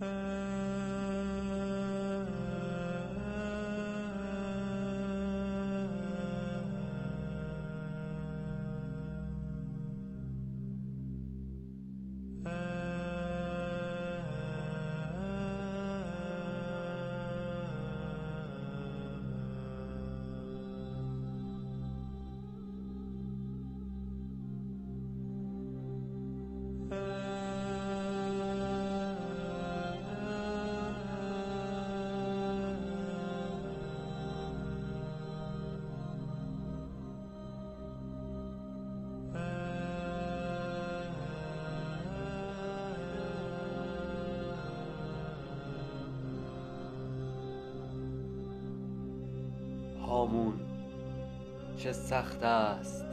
Uh... هامون چه سخت است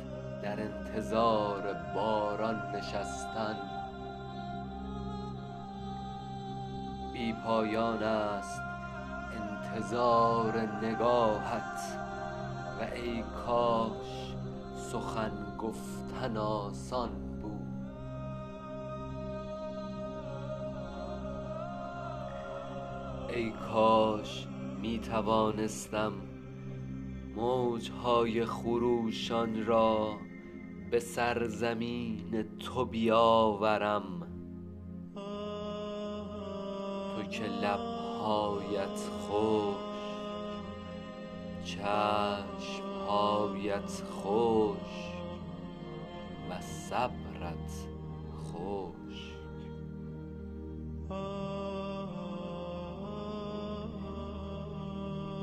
در انتظار باران نشستن. بی پایان است انتظار نگاهت و ای کاش سخن گفتن آسان بود. ای کاش می توانستم موج های خروشان را به سرزمین تو بیاورم. تو که لبهایت خشک چشم هایت خشک و صبرت خشک.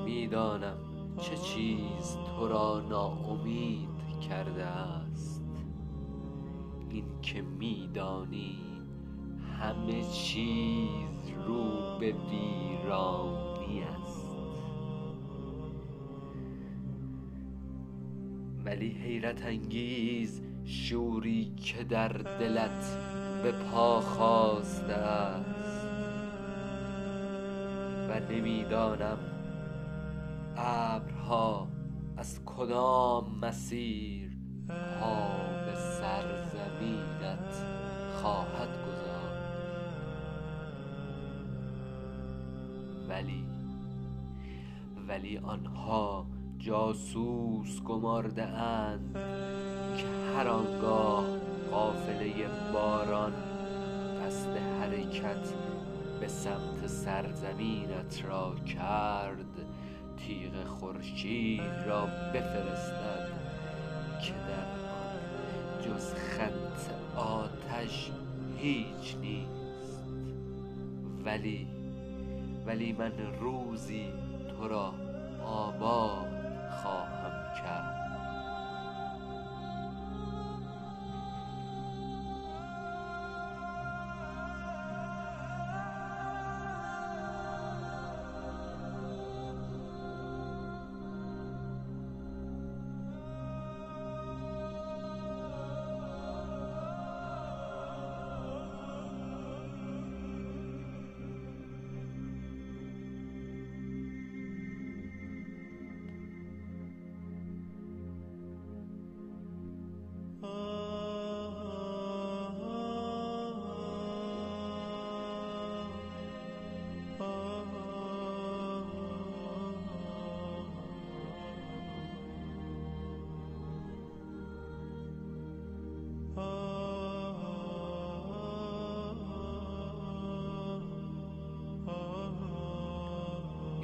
می دانم چه چیز تو را ناامید کرده است؟ این که می دانی همه چیز رو به ویرانی است. ولی حیرت انگیز شوری که در دلت به پا خاسته است. و نمی دانم ابرها از کدام مسیر پا به سرزمینت خواهد گذاشت ولی ولی آنها جاسوس گمارده اند که هر آنگاه قافله باران قصد حرکت به سمت سرزمینت را کرد تیغ خورشید را بفرستد که در آن جز خط آتش هیچ نیست. ولی ولی من روزی تو را آباد خواهم کرد.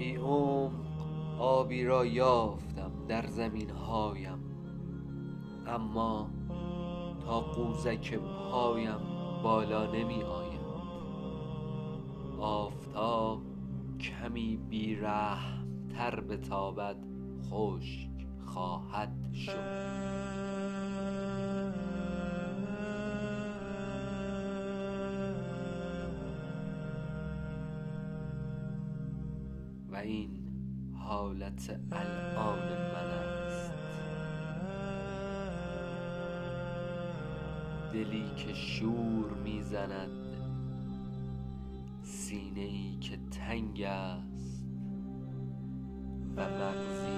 بی عمق آبی را یافتم در زمین هایم اما تا قوزک پایم بالا نمی آید آفتاب کمی بی رحم تر بتابد خشک خواهد شد. و این حالت الان من است. دلی که شور می‌زند سینه ای که تنگ است و مغزی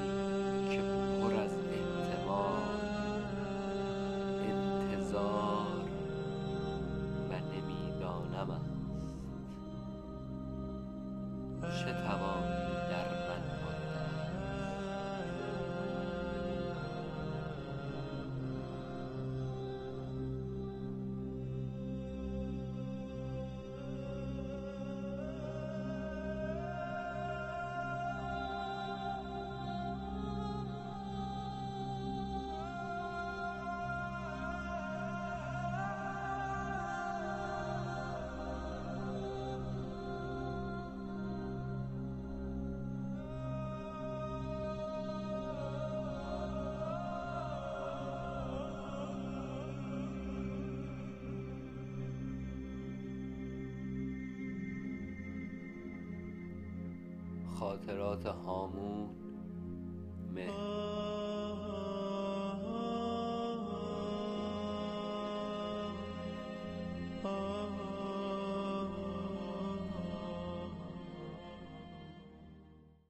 خاطرات هامون. مهر